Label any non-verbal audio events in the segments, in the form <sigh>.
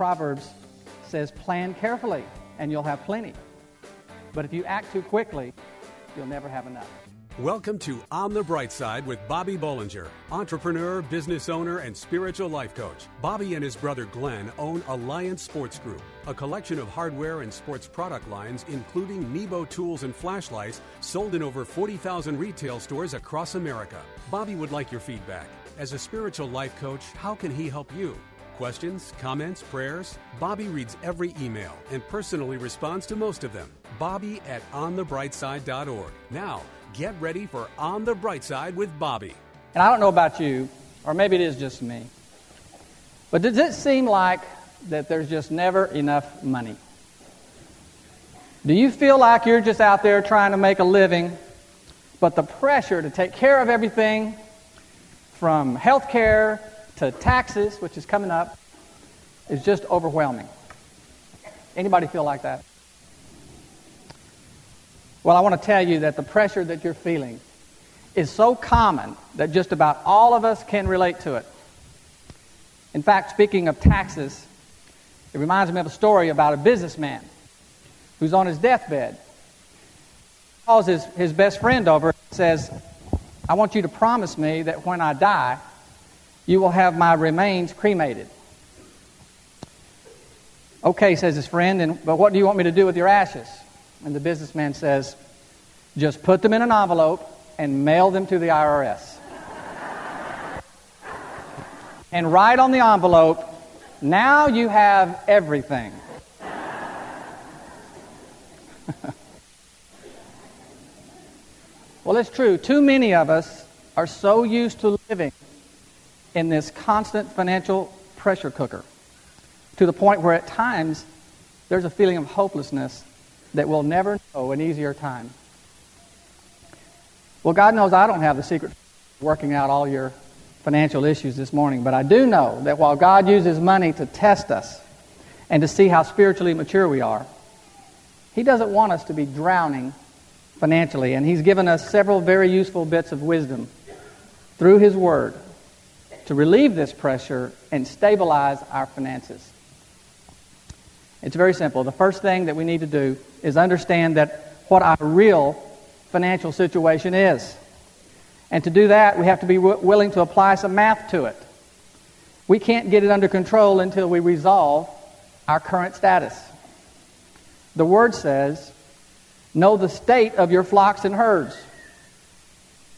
Proverbs says, plan carefully and you'll have plenty. But if you act too quickly, you'll never have enough. Welcome to On the Bright Side with Bobby Bollinger, entrepreneur, business owner, and spiritual life coach. Bobby and his brother Glenn own Alliance Sports Group, a collection of hardware and sports product lines, including Nebo tools and flashlights, sold in over 40,000 retail stores across America. Bobby would like your feedback. As a spiritual life coach, how can he help you? Questions, comments, prayers? Bobby reads every email and personally responds to most of them. Bobby at onthebrightside.org. Now, get ready for On the Bright Side with Bobby. And I don't know about you, or maybe it is just me, but does it seem like that there's just never enough money? Do you feel like you're just out there trying to make a living, but the pressure to take care of everything from health care to taxes, which is coming up, is just overwhelming. Anybody feel like that? Well, I want to tell you that the pressure that you're feeling is so common that just about all of us can relate to it. In fact, speaking of taxes, it reminds me of a story about a businessman who's on his deathbed. He calls his, his best friend over and says, I want you to promise me that when I die, you will have my remains cremated. Okay, says his friend, and, but what do you want me to do with your ashes? And the businessman says, just put them in an envelope and mail them to the IRS. <laughs> and write on the envelope, now you have everything. <laughs> well, it's true. Too many of us are so used to living in this constant financial pressure cooker to the point where at times there's a feeling of hopelessness that we'll never know an easier time. Well, God knows I don't have the secret working out all your financial issues this morning, but I do know that while God uses money to test us and to see how spiritually mature we are, He doesn't want us to be drowning financially, and He's given us several very useful bits of wisdom through His Word to relieve this pressure and stabilize our finances. It's very simple. The first thing that we need to do is understand that what our real financial situation is. And to do that, we have to be w- willing to apply some math to it. We can't get it under control until we resolve our current status. The word says, Know the state of your flocks and herds.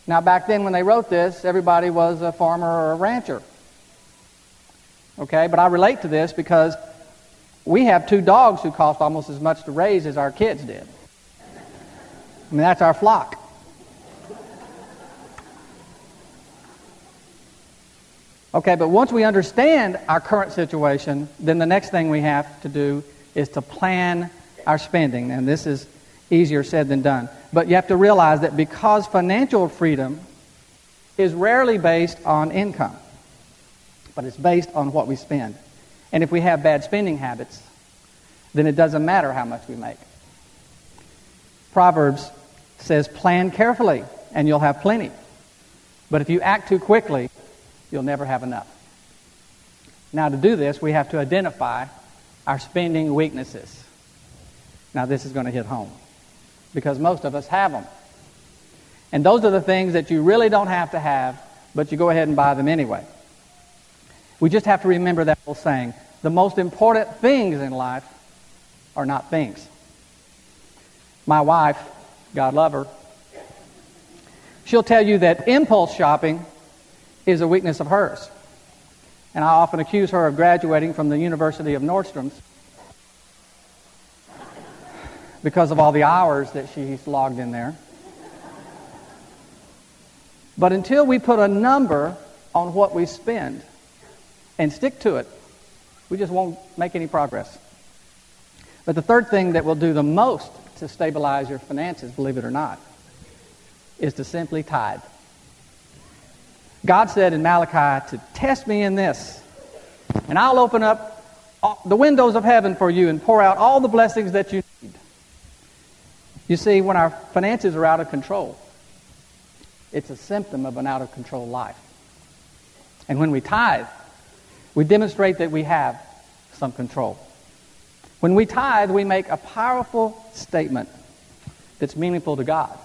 Now, back then when they wrote this, everybody was a farmer or a rancher. Okay, but I relate to this because we have two dogs who cost almost as much to raise as our kids did. I mean, that's our flock. Okay, but once we understand our current situation, then the next thing we have to do is to plan our spending. And this is easier said than done. But you have to realize that because financial freedom is rarely based on income, but it's based on what we spend. And if we have bad spending habits, then it doesn't matter how much we make. Proverbs says, plan carefully and you'll have plenty. But if you act too quickly, you'll never have enough. Now, to do this, we have to identify our spending weaknesses. Now, this is going to hit home because most of us have them. And those are the things that you really don't have to have, but you go ahead and buy them anyway. We just have to remember that old saying the most important things in life are not things. My wife, God love her, she'll tell you that impulse shopping is a weakness of hers. And I often accuse her of graduating from the University of Nordstrom's because of all the hours that she's logged in there. But until we put a number on what we spend and stick to it, we just won't make any progress. But the third thing that will do the most to stabilize your finances, believe it or not, is to simply tithe. God said in Malachi to test me in this, and I'll open up the windows of heaven for you and pour out all the blessings that you need. You see, when our finances are out of control, it's a symptom of an out of control life. And when we tithe, we demonstrate that we have some control. When we tithe, we make a powerful statement that's meaningful to God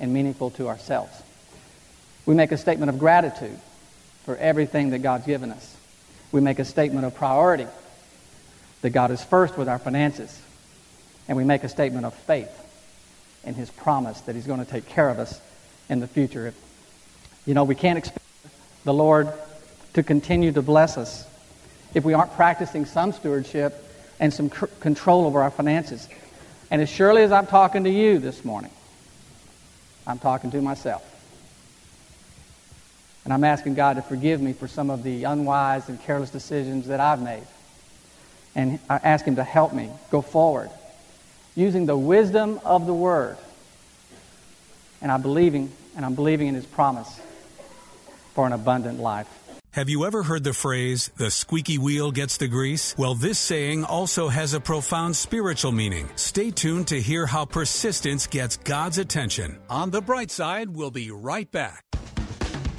and meaningful to ourselves. We make a statement of gratitude for everything that God's given us. We make a statement of priority that God is first with our finances. And we make a statement of faith in His promise that He's going to take care of us in the future. You know, we can't expect the Lord to continue to bless us if we aren't practicing some stewardship and some control over our finances. And as surely as I'm talking to you this morning, I'm talking to myself. And I'm asking God to forgive me for some of the unwise and careless decisions that I've made. And I ask Him to help me go forward using the wisdom of the Word. And I'm believing, and I'm believing in His promise for an abundant life. Have you ever heard the phrase, the squeaky wheel gets the grease? Well, this saying also has a profound spiritual meaning. Stay tuned to hear how persistence gets God's attention. On the bright side, we'll be right back.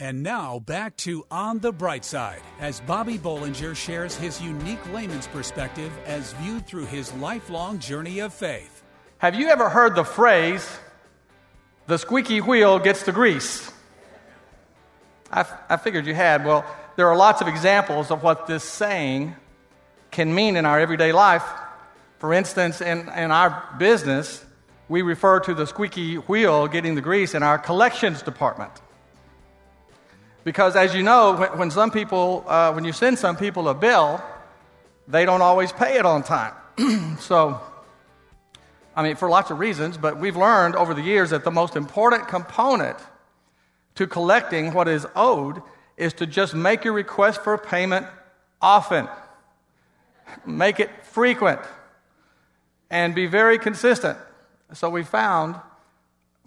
And now back to On the Bright Side as Bobby Bollinger shares his unique layman's perspective as viewed through his lifelong journey of faith. Have you ever heard the phrase, the squeaky wheel gets the grease? I, f- I figured you had. Well, there are lots of examples of what this saying can mean in our everyday life. For instance, in, in our business, we refer to the squeaky wheel getting the grease in our collections department. Because as you know, when, when some people, uh, when you send some people a bill, they don't always pay it on time. <clears throat> so, I mean, for lots of reasons, but we've learned over the years that the most important component to collecting what is owed is to just make your request for payment often, make it frequent, and be very consistent. So, we found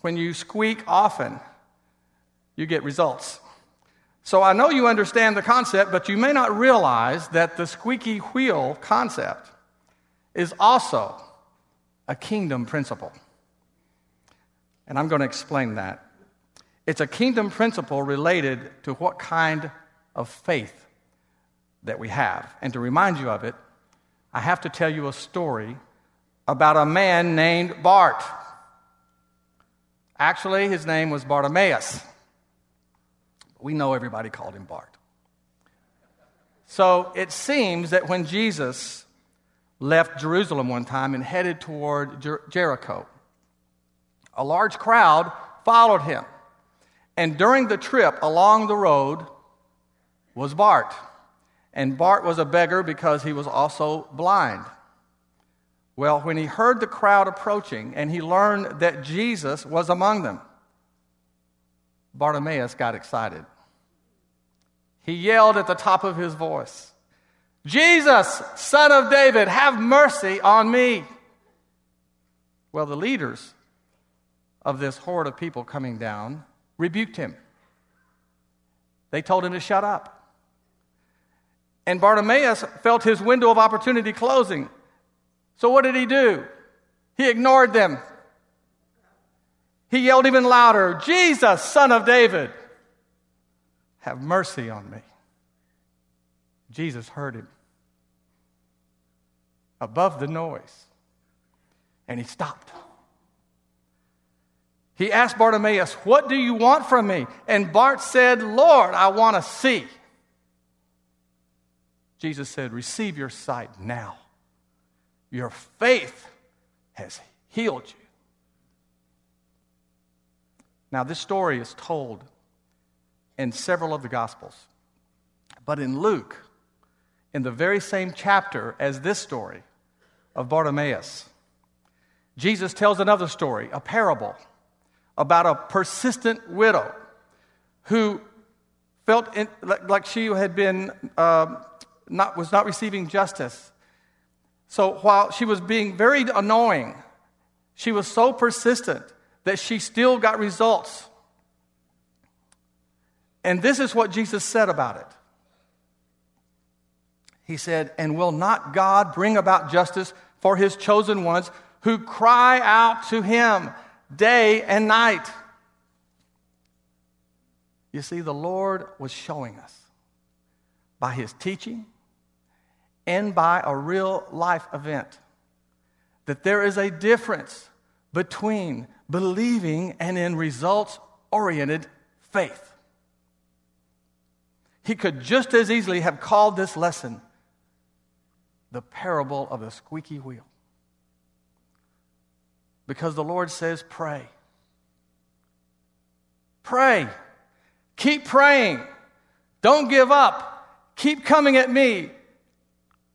when you squeak often, you get results. So I know you understand the concept, but you may not realize that the squeaky wheel concept is also a kingdom principle. And I'm going to explain that. It's a kingdom principle related to what kind of faith that we have. And to remind you of it, I have to tell you a story about a man named Bart. Actually, his name was Bartimaeus. We know everybody called him Bart. So it seems that when Jesus left Jerusalem one time and headed toward Jer- Jericho, a large crowd followed him. And during the trip along the road was Bart. And Bart was a beggar because he was also blind. Well, when he heard the crowd approaching and he learned that Jesus was among them, Bartimaeus got excited. He yelled at the top of his voice, Jesus, son of David, have mercy on me. Well, the leaders of this horde of people coming down rebuked him. They told him to shut up. And Bartimaeus felt his window of opportunity closing. So what did he do? He ignored them. He yelled even louder, Jesus, son of David, have mercy on me. Jesus heard him above the noise, and he stopped. He asked Bartimaeus, What do you want from me? And Bart said, Lord, I want to see. Jesus said, Receive your sight now. Your faith has healed you. Now, this story is told in several of the Gospels. But in Luke, in the very same chapter as this story of Bartimaeus, Jesus tells another story, a parable, about a persistent widow who felt in, like she had been uh, not, was not receiving justice. So while she was being very annoying, she was so persistent that she still got results. And this is what Jesus said about it. He said, And will not God bring about justice for his chosen ones who cry out to him day and night? You see, the Lord was showing us by his teaching and by a real life event that there is a difference between believing and in results oriented faith. He could just as easily have called this lesson the parable of the squeaky wheel. Because the Lord says, pray. Pray. Keep praying. Don't give up. Keep coming at me.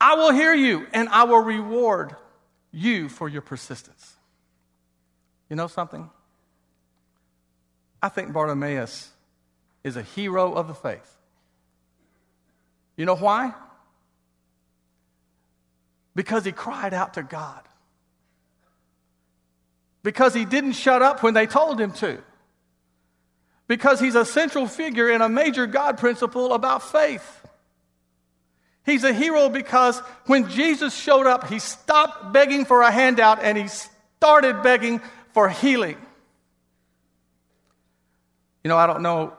I will hear you and I will reward you for your persistence. You know something? I think Bartimaeus is a hero of the faith. You know why? Because he cried out to God. Because he didn't shut up when they told him to. Because he's a central figure in a major God principle about faith. He's a hero because when Jesus showed up, he stopped begging for a handout and he started begging for healing. You know, I don't know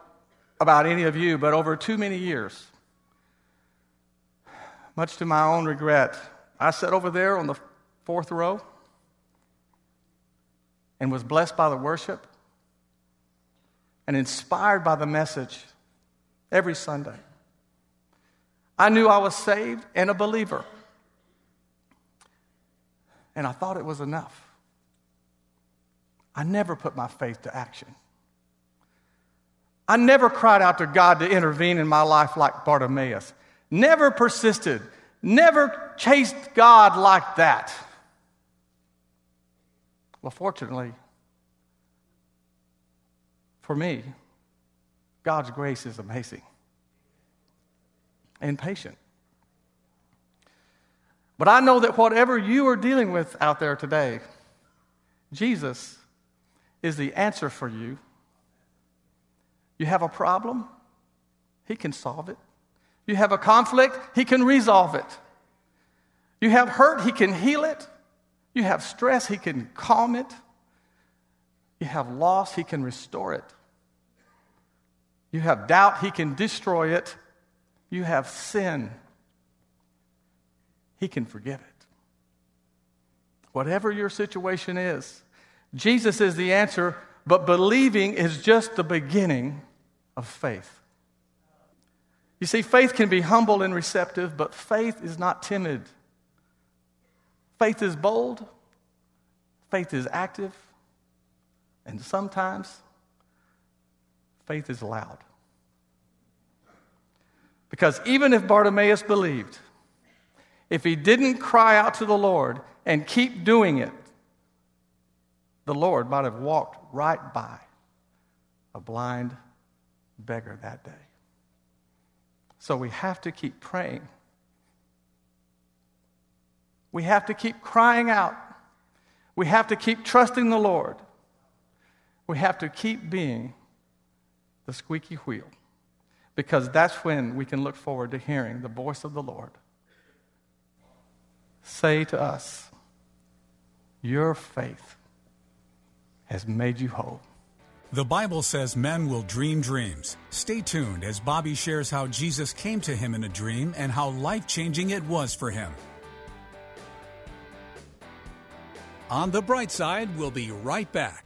about any of you, but over too many years, much to my own regret, I sat over there on the fourth row and was blessed by the worship and inspired by the message every Sunday. I knew I was saved and a believer. And I thought it was enough. I never put my faith to action. I never cried out to God to intervene in my life like Bartimaeus. Never persisted. Never chased God like that. Well, fortunately, for me, God's grace is amazing and patient. But I know that whatever you are dealing with out there today, Jesus is the answer for you. You have a problem, He can solve it. You have a conflict, He can resolve it. You have hurt, He can heal it. You have stress, He can calm it. You have loss, He can restore it. You have doubt, He can destroy it. You have sin, He can forgive it. Whatever your situation is, Jesus is the answer, but believing is just the beginning of faith. You see, faith can be humble and receptive, but faith is not timid. Faith is bold, faith is active, and sometimes faith is loud. Because even if Bartimaeus believed, if he didn't cry out to the Lord and keep doing it, the Lord might have walked right by a blind beggar that day. So we have to keep praying. We have to keep crying out. We have to keep trusting the Lord. We have to keep being the squeaky wheel because that's when we can look forward to hearing the voice of the Lord say to us, Your faith has made you whole. The Bible says men will dream dreams. Stay tuned as Bobby shares how Jesus came to him in a dream and how life changing it was for him. On the bright side, we'll be right back.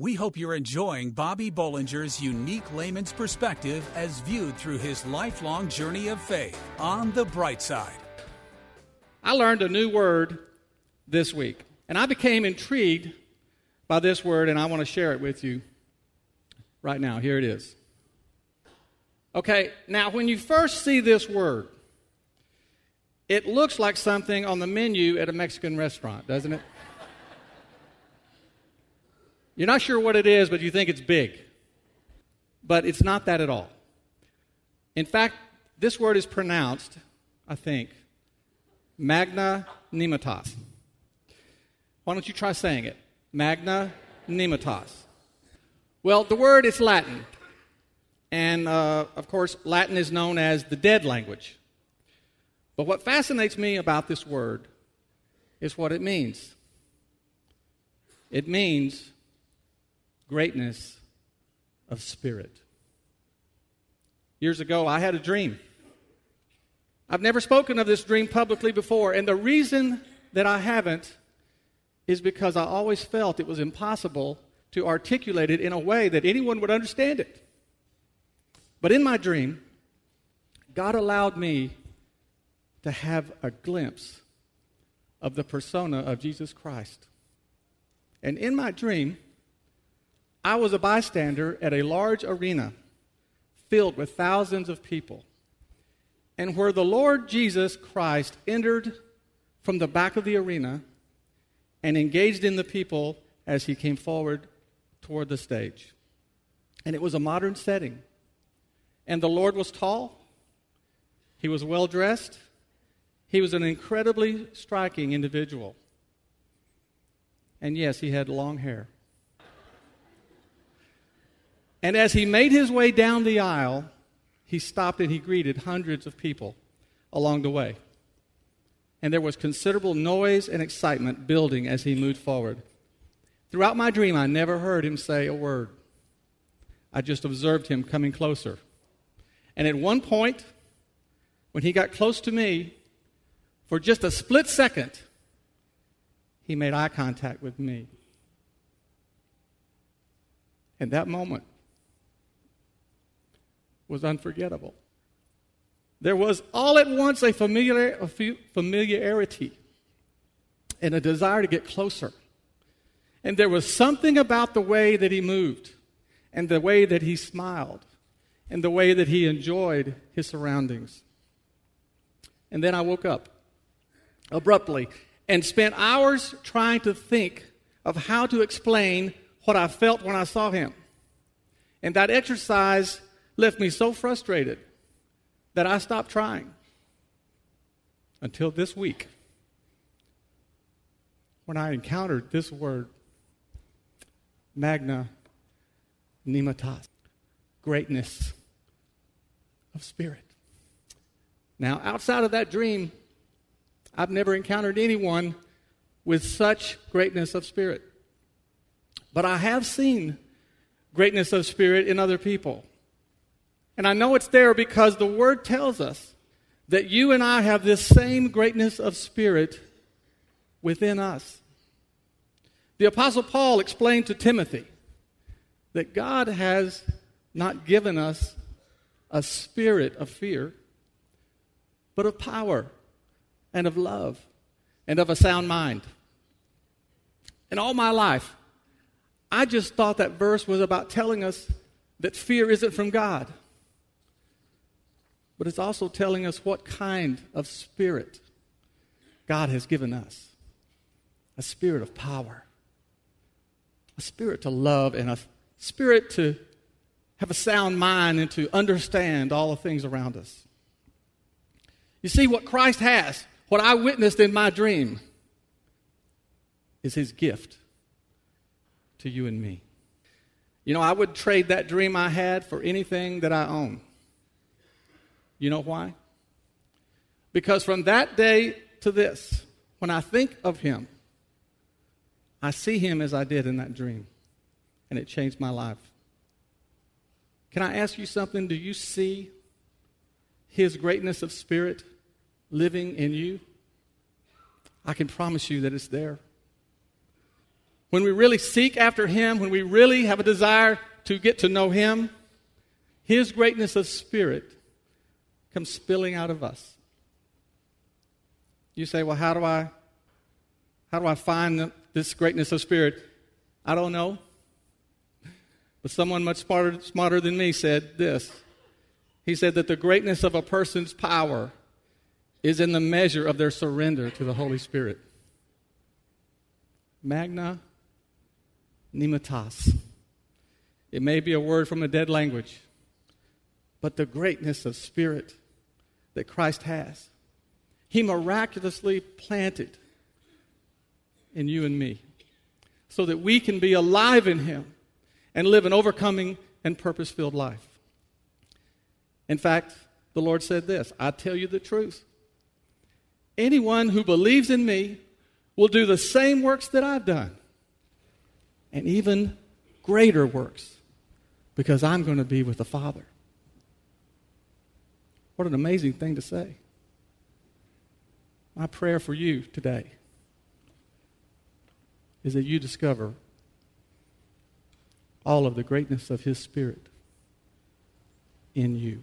We hope you're enjoying Bobby Bollinger's unique layman's perspective as viewed through his lifelong journey of faith on the bright side. I learned a new word this week, and I became intrigued by this word, and I want to share it with you right now. Here it is. Okay, now when you first see this word, it looks like something on the menu at a Mexican restaurant, doesn't it? You're not sure what it is, but you think it's big. But it's not that at all. In fact, this word is pronounced, I think, magna nematos. Why don't you try saying it? Magna nematos. Well, the word is Latin. And uh, of course, Latin is known as the dead language. But what fascinates me about this word is what it means. It means greatness of spirit. Years ago, I had a dream. I've never spoken of this dream publicly before, and the reason that I haven't is because I always felt it was impossible to articulate it in a way that anyone would understand it. But in my dream, God allowed me to have a glimpse of the persona of Jesus Christ. And in my dream, I was a bystander at a large arena filled with thousands of people, and where the Lord Jesus Christ entered from the back of the arena and engaged in the people as he came forward toward the stage. And it was a modern setting. And the Lord was tall, he was well dressed, he was an incredibly striking individual. And yes, he had long hair. And as he made his way down the aisle, he stopped and he greeted hundreds of people along the way. And there was considerable noise and excitement building as he moved forward. Throughout my dream, I never heard him say a word. I just observed him coming closer. And at one point, when he got close to me, for just a split second, he made eye contact with me. And that moment, was unforgettable. There was all at once a, familiar, a familiarity and a desire to get closer. And there was something about the way that he moved, and the way that he smiled, and the way that he enjoyed his surroundings. And then I woke up abruptly and spent hours trying to think of how to explain what I felt when I saw him. And that exercise left me so frustrated that I stopped trying until this week when I encountered this word, magna nematos, greatness of spirit. Now, outside of that dream, I've never encountered anyone with such greatness of spirit. But I have seen greatness of spirit in other people. And I know it's there because the Word tells us that you and I have this same greatness of spirit within us. The Apostle Paul explained to Timothy that God has not given us a spirit of fear, but of power and of love and of a sound mind. And all my life, I just thought that verse was about telling us that fear isn't from God. But it's also telling us what kind of spirit God has given us a spirit of power, a spirit to love, and a spirit to have a sound mind and to understand all the things around us. You see, what Christ has, what I witnessed in my dream, is his gift to you and me. You know, I would trade that dream I had for anything that I own. You know why? Because from that day to this, when I think of him, I see him as I did in that dream, and it changed my life. Can I ask you something? Do you see his greatness of spirit living in you? I can promise you that it's there. When we really seek after him, when we really have a desire to get to know him, his greatness of spirit comes spilling out of us. You say, well, how do I, how do I find this greatness of spirit? I don't know. But someone much smarter, smarter than me said this. He said that the greatness of a person's power is in the measure of their surrender to the Holy Spirit. Magna nematos. It may be a word from a dead language, but the greatness of spirit that Christ has, He miraculously planted in you and me so that we can be alive in Him and live an overcoming and purpose filled life. In fact, the Lord said this I tell you the truth. Anyone who believes in me will do the same works that I've done, and even greater works, because I'm going to be with the Father. What an amazing thing to say. My prayer for you today is that you discover all of the greatness of His Spirit in you.